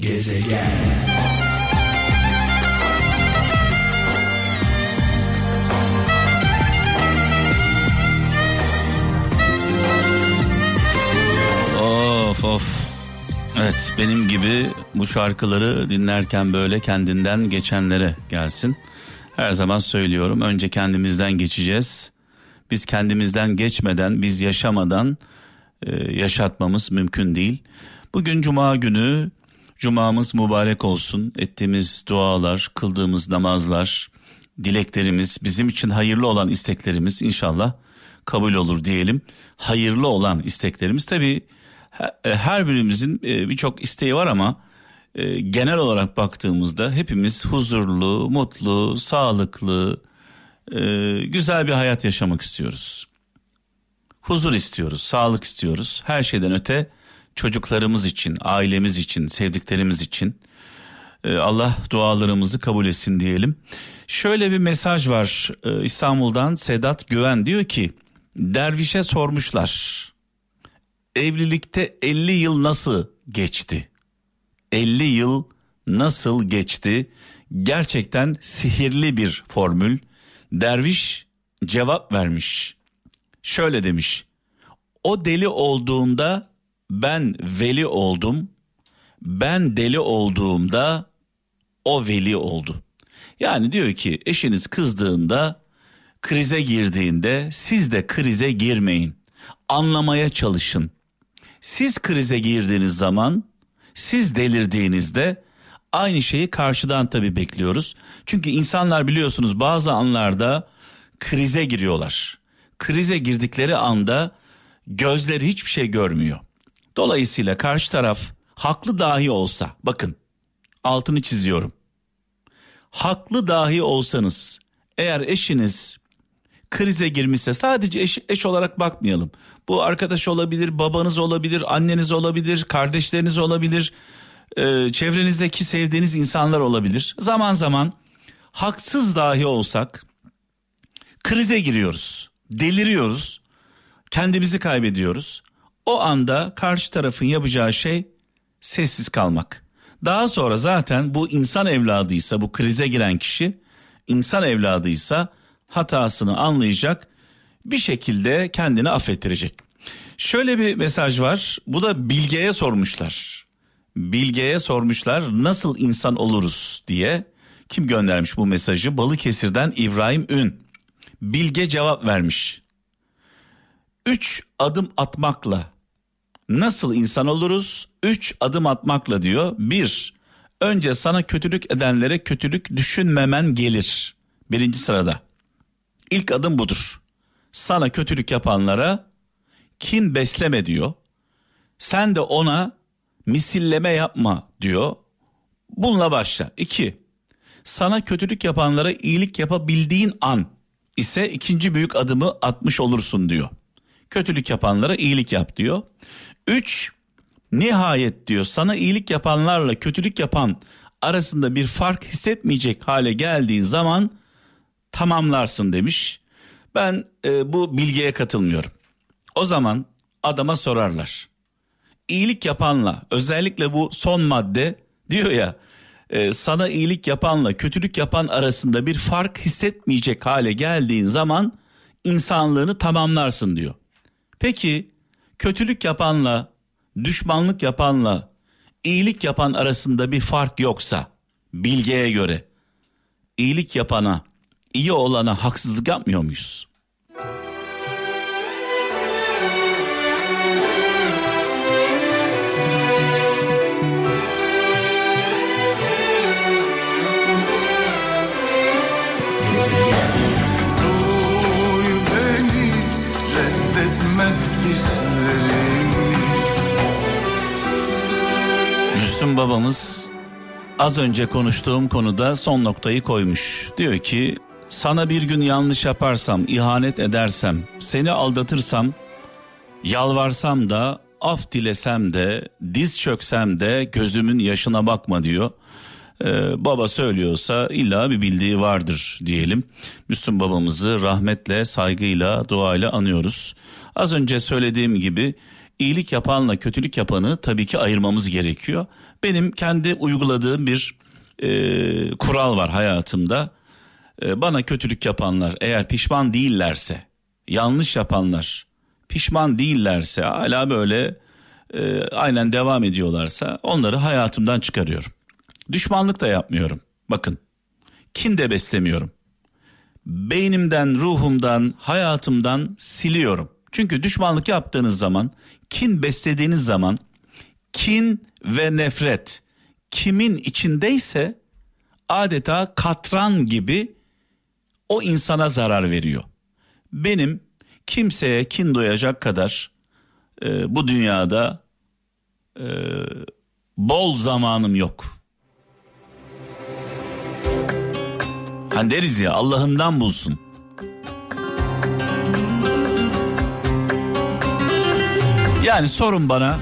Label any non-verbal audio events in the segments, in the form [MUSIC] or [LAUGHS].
Gezegen Of of. Evet benim gibi bu şarkıları dinlerken böyle kendinden geçenlere gelsin. Her zaman söylüyorum önce kendimizden geçeceğiz. Biz kendimizden geçmeden biz yaşamadan e, yaşatmamız mümkün değil. Bugün cuma günü cumamız mübarek olsun. Ettiğimiz dualar, kıldığımız namazlar, dileklerimiz, bizim için hayırlı olan isteklerimiz inşallah kabul olur diyelim. Hayırlı olan isteklerimiz tabii e, her birimizin e, birçok isteği var ama e, genel olarak baktığımızda hepimiz huzurlu, mutlu, sağlıklı, güzel bir hayat yaşamak istiyoruz. Huzur istiyoruz, sağlık istiyoruz. Her şeyden öte çocuklarımız için, ailemiz için, sevdiklerimiz için Allah dualarımızı kabul etsin diyelim. Şöyle bir mesaj var İstanbul'dan Sedat Güven diyor ki dervişe sormuşlar evlilikte 50 yıl nasıl geçti? 50 yıl nasıl geçti? Gerçekten sihirli bir formül. Derviş cevap vermiş. Şöyle demiş. O deli olduğunda ben veli oldum. Ben deli olduğumda o veli oldu. Yani diyor ki eşiniz kızdığında, krize girdiğinde siz de krize girmeyin. Anlamaya çalışın siz krize girdiğiniz zaman, siz delirdiğinizde aynı şeyi karşıdan tabii bekliyoruz. Çünkü insanlar biliyorsunuz bazı anlarda krize giriyorlar. Krize girdikleri anda gözleri hiçbir şey görmüyor. Dolayısıyla karşı taraf haklı dahi olsa bakın altını çiziyorum. Haklı dahi olsanız eğer eşiniz krize girmişse sadece eş, eş olarak bakmayalım. Bu arkadaş olabilir, babanız olabilir, anneniz olabilir, kardeşleriniz olabilir, e, çevrenizdeki sevdiğiniz insanlar olabilir. Zaman zaman haksız dahi olsak krize giriyoruz, deliriyoruz, kendimizi kaybediyoruz. O anda karşı tarafın yapacağı şey sessiz kalmak. Daha sonra zaten bu insan evladıysa bu krize giren kişi insan evladıysa hatasını anlayacak bir şekilde kendini affettirecek. Şöyle bir mesaj var. Bu da Bilge'ye sormuşlar. Bilge'ye sormuşlar nasıl insan oluruz diye. Kim göndermiş bu mesajı? Balıkesir'den İbrahim Ün. Bilge cevap vermiş. Üç adım atmakla nasıl insan oluruz? Üç adım atmakla diyor. Bir, önce sana kötülük edenlere kötülük düşünmemen gelir. Birinci sırada. İlk adım budur. Sana kötülük yapanlara kin besleme diyor. Sen de ona misilleme yapma diyor. Bununla başla. İki, sana kötülük yapanlara iyilik yapabildiğin an ise ikinci büyük adımı atmış olursun diyor. Kötülük yapanlara iyilik yap diyor. Üç, nihayet diyor sana iyilik yapanlarla kötülük yapan arasında bir fark hissetmeyecek hale geldiği zaman tamamlarsın demiş. Ben e, bu bilgiye katılmıyorum. O zaman adama sorarlar. İyilik yapanla özellikle bu son madde diyor ya e, sana iyilik yapanla kötülük yapan arasında bir fark hissetmeyecek hale geldiğin zaman insanlığını tamamlarsın diyor. Peki kötülük yapanla düşmanlık yapanla iyilik yapan arasında bir fark yoksa bilgeye göre iyilik yapana iyi olana haksızlık yapmıyor muyuz? [LAUGHS] Müslüm babamız az önce konuştuğum konuda son noktayı koymuş. Diyor ki sana bir gün yanlış yaparsam, ihanet edersem, seni aldatırsam, yalvarsam da, af dilesem de, diz çöksem de gözümün yaşına bakma diyor. Ee, baba söylüyorsa illa bir bildiği vardır diyelim. Müslüm babamızı rahmetle, saygıyla, duayla anıyoruz. Az önce söylediğim gibi iyilik yapanla kötülük yapanı tabii ki ayırmamız gerekiyor. Benim kendi uyguladığım bir e, kural var hayatımda. E, bana kötülük yapanlar eğer pişman değillerse, yanlış yapanlar pişman değillerse, hala böyle e, aynen devam ediyorlarsa onları hayatımdan çıkarıyorum. Düşmanlık da yapmıyorum. Bakın, kin de beslemiyorum. Beynimden, ruhumdan, hayatımdan siliyorum. Çünkü düşmanlık yaptığınız zaman, kin beslediğiniz zaman, kin ve nefret kimin içindeyse adeta katran gibi o insana zarar veriyor. Benim kimseye kin doyacak kadar e, bu dünyada e, bol zamanım yok. Hani deriz ya Allah'ından bulsun. Yani sorun bana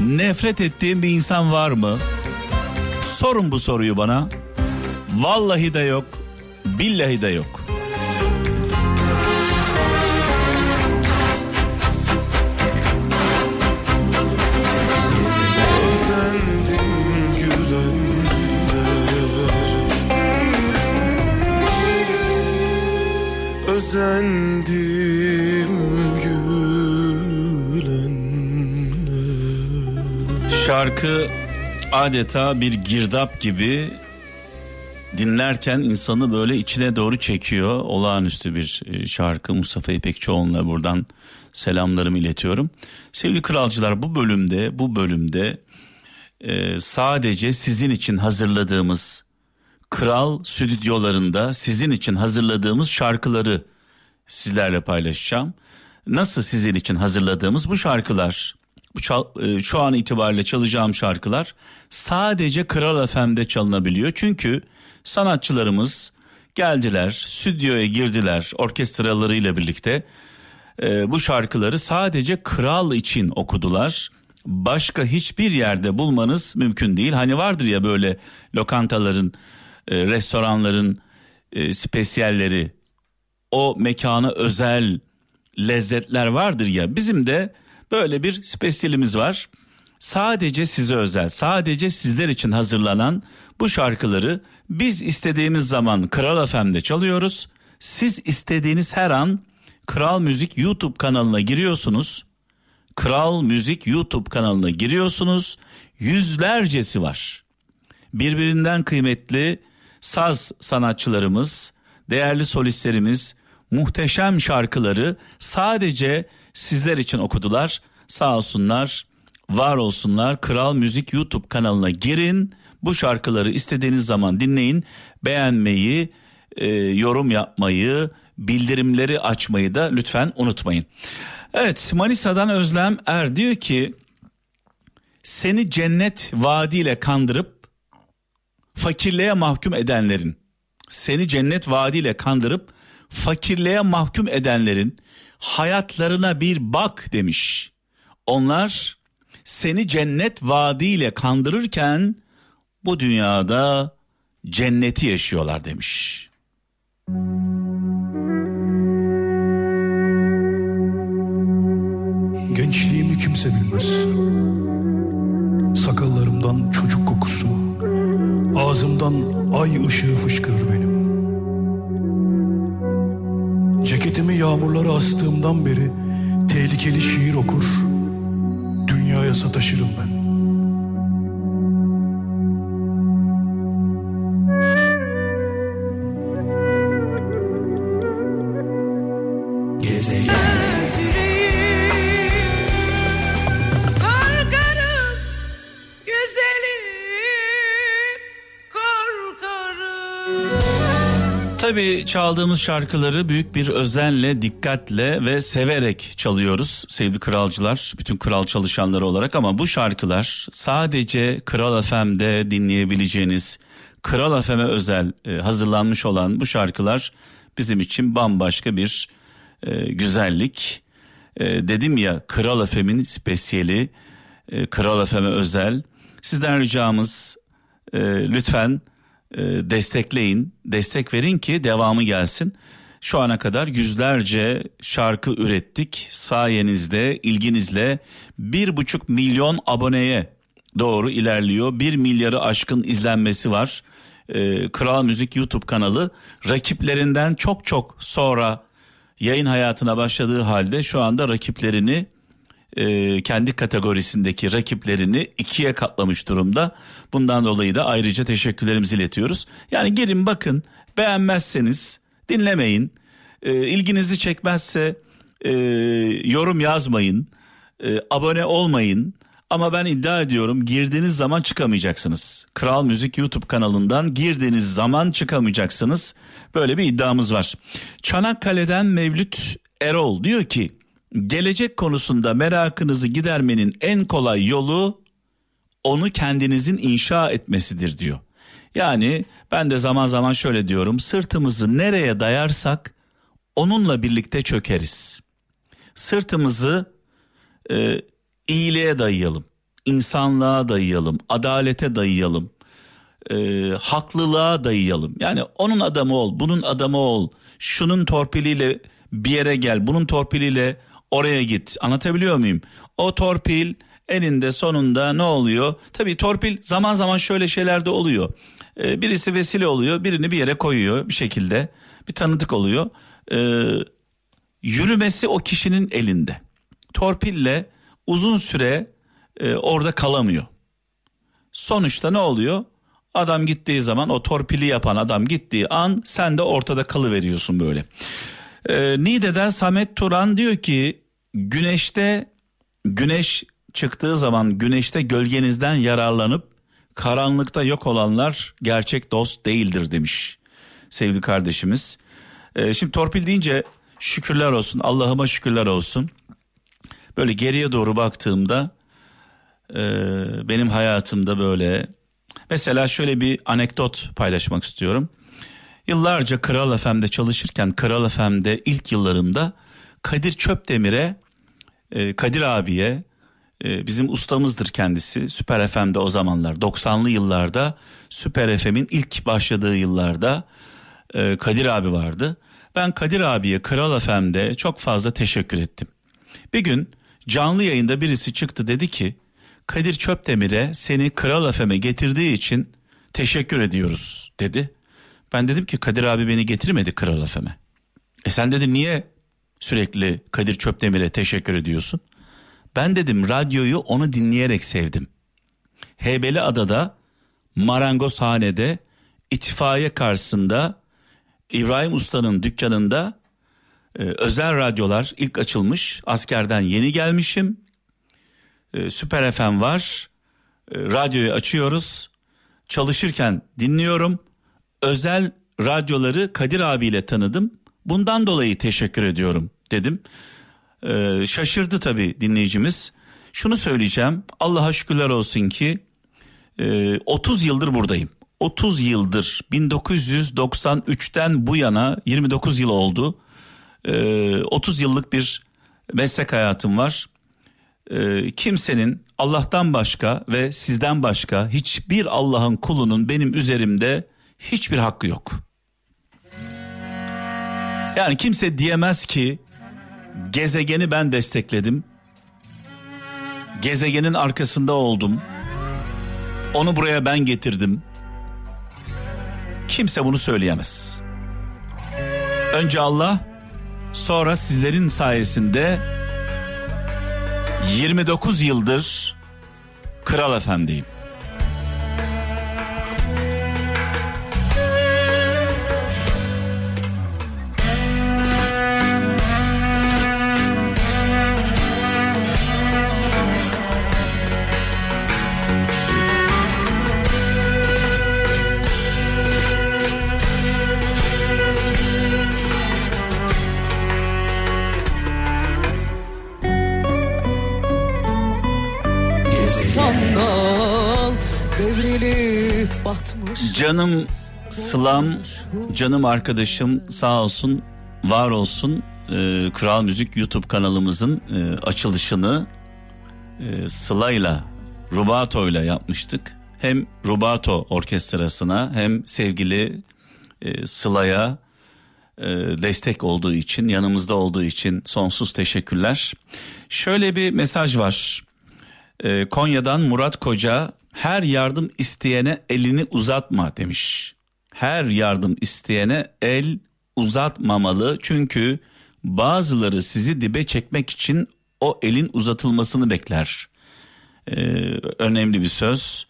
nefret ettiğim bir insan var mı? Sorun bu soruyu bana. Vallahi de yok, billahi de yok. Özendim Şarkı adeta bir girdap gibi dinlerken insanı böyle içine doğru çekiyor. Olağanüstü bir e, şarkı Mustafa İpekçioğlu'na buradan selamlarımı iletiyorum. Sevgili kralcılar bu bölümde bu bölümde e, sadece sizin için hazırladığımız kral stüdyolarında sizin için hazırladığımız şarkıları sizlerle paylaşacağım. Nasıl sizin için hazırladığımız bu şarkılar e, şu an itibariyle çalacağım şarkılar sadece Kral FM'de çalınabiliyor. Çünkü sanatçılarımız geldiler, stüdyoya girdiler orkestralarıyla birlikte. E, bu şarkıları sadece kral için okudular. Başka hiçbir yerde bulmanız mümkün değil. Hani vardır ya böyle lokantaların, e, restoranların e, spesiyalleri, o mekana özel lezzetler vardır ya. Bizim de böyle bir spesiyelimiz var. Sadece size özel, sadece sizler için hazırlanan bu şarkıları biz istediğimiz zaman Kral FM'de çalıyoruz. Siz istediğiniz her an Kral Müzik YouTube kanalına giriyorsunuz. Kral Müzik YouTube kanalına giriyorsunuz. Yüzlercesi var. Birbirinden kıymetli saz sanatçılarımız, değerli solistlerimiz muhteşem şarkıları sadece sizler için okudular. Sağ olsunlar, var olsunlar. Kral Müzik YouTube kanalına girin. Bu şarkıları istediğiniz zaman dinleyin. Beğenmeyi, e, yorum yapmayı, bildirimleri açmayı da lütfen unutmayın. Evet Manisa'dan Özlem Er diyor ki seni cennet vaadiyle kandırıp fakirliğe mahkum edenlerin seni cennet vaadiyle kandırıp fakirliğe mahkum edenlerin hayatlarına bir bak demiş. Onlar seni cennet vaadiyle kandırırken bu dünyada cenneti yaşıyorlar demiş. Gençliğimi kimse bilmez. Sakallarımdan çocuk kokusu, ağzımdan ay ışığı fışkırır benim. Ceketimi yağmurlara astığımdan beri tehlikeli şiir okur, dünyaya sataşırım ben. Tabii çaldığımız şarkıları büyük bir özenle, dikkatle ve severek çalıyoruz sevgili kralcılar, bütün kral çalışanları olarak ama bu şarkılar sadece Kral FM'de dinleyebileceğiniz Kral FM'e özel e, hazırlanmış olan bu şarkılar bizim için bambaşka bir e, güzellik. E, dedim ya Kral FM'in spesiyeli, Kral FM'e özel. Sizden ricamız lütfen e, destekleyin, destek verin ki devamı gelsin. Şu ana kadar yüzlerce şarkı ürettik. Sayenizde, ilginizle bir buçuk milyon aboneye doğru ilerliyor. Bir milyarı aşkın izlenmesi var. Ee, Kral Müzik YouTube kanalı rakiplerinden çok çok sonra yayın hayatına başladığı halde şu anda rakiplerini e, kendi kategorisindeki rakiplerini ikiye katlamış durumda. Bundan dolayı da ayrıca teşekkürlerimizi iletiyoruz. Yani girin bakın beğenmezseniz dinlemeyin. E, ilginizi çekmezse e, yorum yazmayın. E, abone olmayın. Ama ben iddia ediyorum girdiğiniz zaman çıkamayacaksınız. Kral Müzik YouTube kanalından girdiğiniz zaman çıkamayacaksınız. Böyle bir iddiamız var. Çanakkale'den Mevlüt Erol diyor ki gelecek konusunda merakınızı gidermenin en kolay yolu onu kendinizin inşa etmesidir diyor. Yani ben de zaman zaman şöyle diyorum sırtımızı nereye dayarsak onunla birlikte çökeriz. Sırtımızı e, iyiliğe dayayalım, insanlığa dayayalım, adalete dayayalım, e, haklılığa dayayalım. Yani onun adamı ol, bunun adamı ol, şunun torpiliyle bir yere gel, bunun torpiliyle oraya git. Anlatabiliyor muyum? O torpil elinde sonunda ne oluyor? Tabii torpil zaman zaman şöyle şeyler de oluyor. Ee, birisi vesile oluyor, birini bir yere koyuyor bir şekilde. Bir tanıdık oluyor. Ee, yürümesi o kişinin elinde. Torpille uzun süre e, orada kalamıyor. Sonuçta ne oluyor? Adam gittiği zaman o torpili yapan adam gittiği an sen de ortada kalıveriyorsun böyle. Ee, Niğde'den Samet Turan diyor ki güneşte güneş çıktığı zaman güneşte gölgenizden yararlanıp karanlıkta yok olanlar gerçek dost değildir demiş sevgili kardeşimiz. Ee, şimdi torpil deyince şükürler olsun Allah'ıma şükürler olsun. Böyle geriye doğru baktığımda e, benim hayatımda böyle mesela şöyle bir anekdot paylaşmak istiyorum. Yıllarca Kral FM'de çalışırken Kral FM'de ilk yıllarımda Kadir Çöpdemir'e e, Kadir abiye e, bizim ustamızdır kendisi Süper FM'de o zamanlar 90'lı yıllarda Süper FM'in ilk başladığı yıllarda e, Kadir abi vardı. Ben Kadir abiye Kral FM'de çok fazla teşekkür ettim. Bir gün canlı yayında birisi çıktı dedi ki Kadir Çöpdemir'e seni Kral FM'e getirdiği için teşekkür ediyoruz dedi. Ben dedim ki Kadir abi beni getirmedi Kral FM'e. E sen dedi niye sürekli Kadir Çöpdemir'e teşekkür ediyorsun? Ben dedim radyoyu onu dinleyerek sevdim. Heybeli Adada marangozhanede itfaiye karşısında İbrahim Usta'nın dükkanında e, özel radyolar ilk açılmış. Askerden yeni gelmişim. E, Süper FM var. E, radyoyu açıyoruz. Çalışırken dinliyorum. Özel radyoları Kadir abiyle tanıdım. Bundan dolayı teşekkür ediyorum dedim. Ee, şaşırdı tabii dinleyicimiz. Şunu söyleyeceğim. Allah'a şükürler olsun ki e, 30 yıldır buradayım. 30 yıldır 1993'ten bu yana 29 yıl oldu. Ee, 30 yıllık bir meslek hayatım var. Ee, kimsenin Allah'tan başka ve sizden başka hiçbir Allah'ın kulunun benim üzerimde hiçbir hakkı yok. Yani kimse diyemez ki gezegeni ben destekledim. Gezegenin arkasında oldum. Onu buraya ben getirdim. Kimse bunu söyleyemez. Önce Allah, sonra sizlerin sayesinde 29 yıldır Kral Efendiyim. Canım Sılam, canım arkadaşım sağ olsun, var olsun. Ee, Kral Müzik YouTube kanalımızın e, açılışını e, Sıla'yla, Rubato'yla yapmıştık. Hem Rubato orkestrasına hem sevgili e, Sıla'ya e, destek olduğu için, yanımızda olduğu için sonsuz teşekkürler. Şöyle bir mesaj var. E, Konya'dan Murat Koca her yardım isteyene elini uzatma demiş. Her yardım isteyene el uzatmamalı çünkü bazıları sizi dibe çekmek için o elin uzatılmasını bekler. Ee, önemli bir söz.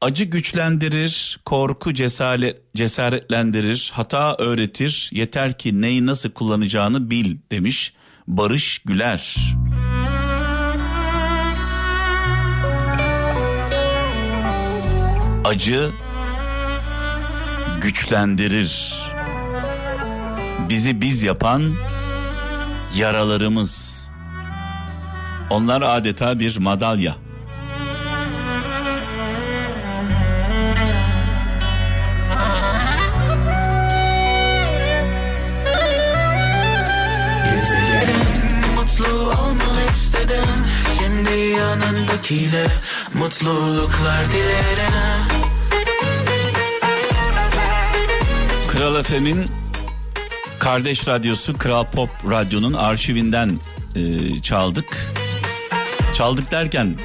Acı güçlendirir, korku cesaret, cesaretlendirir, hata öğretir. Yeter ki neyi nasıl kullanacağını bil demiş Barış Güler. Acı güçlendirir. Bizi biz yapan yaralarımız. Onlar adeta bir madalya. Yanındakiyle mutluluklar dilerim. Kral FM'in kardeş radyosu Kral Pop Radyo'nun arşivinden e, çaldık. Çaldık derken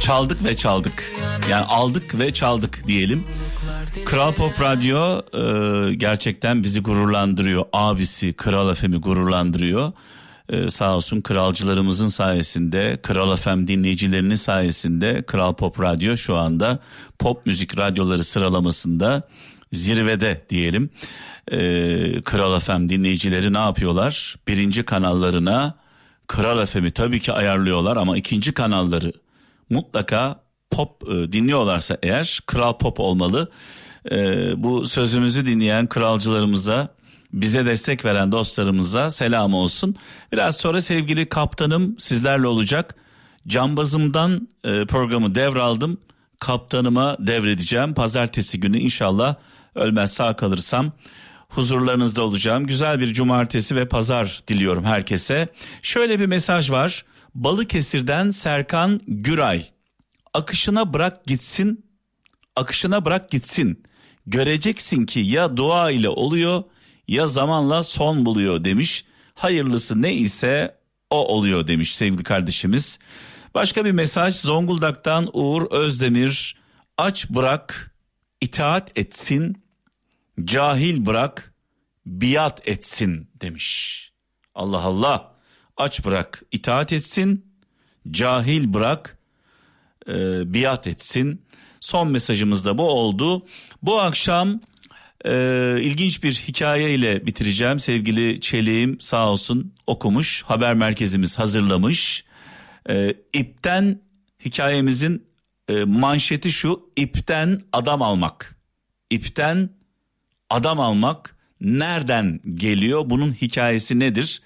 çaldık ve çaldık. Yani aldık ve çaldık diyelim. Kral Pop Radyo e, gerçekten bizi gururlandırıyor. Abisi Kral FM'i gururlandırıyor. E, sağ olsun kralcılarımızın sayesinde, Kral FM dinleyicilerinin sayesinde Kral Pop Radyo şu anda pop müzik radyoları sıralamasında zirvede diyelim. E, Kral FM dinleyicileri ne yapıyorlar? Birinci kanallarına Kral FM'i tabii ki ayarlıyorlar ama ikinci kanalları mutlaka pop e, dinliyorlarsa eğer Kral Pop olmalı. E, bu sözümüzü dinleyen kralcılarımıza bize destek veren dostlarımıza selam olsun. Biraz sonra sevgili kaptanım sizlerle olacak. Cambazımdan e, programı devraldım. Kaptanıma devredeceğim. Pazartesi günü inşallah ölmez sağ kalırsam huzurlarınızda olacağım. Güzel bir cumartesi ve pazar diliyorum herkese. Şöyle bir mesaj var. Balıkesir'den Serkan Güray. Akışına bırak gitsin. Akışına bırak gitsin. Göreceksin ki ya dua ile oluyor ya zamanla son buluyor demiş. Hayırlısı ne ise o oluyor demiş sevgili kardeşimiz. Başka bir mesaj Zonguldak'tan Uğur Özdemir. Aç bırak, itaat etsin, cahil bırak, biat etsin demiş. Allah Allah aç bırak, itaat etsin, cahil bırak, e, biat etsin. Son mesajımız da bu oldu. Bu akşam ee, ilginç bir hikaye ile bitireceğim. Sevgili Çelik'im sağ olsun okumuş. Haber merkezimiz hazırlamış. Ee, ipten hikayemizin e, manşeti şu. ipten adam almak. İpten adam almak nereden geliyor? Bunun hikayesi nedir?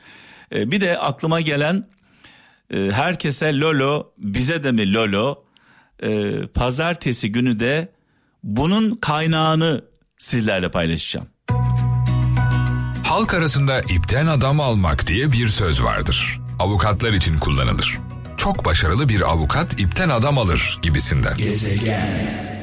Ee, bir de aklıma gelen e, herkese lolo bize de mi lolo? Ee, pazartesi günü de bunun kaynağını sizlerle paylaşacağım. Halk arasında ipten adam almak diye bir söz vardır. Avukatlar için kullanılır. Çok başarılı bir avukat ipten adam alır gibisinden. Gezegen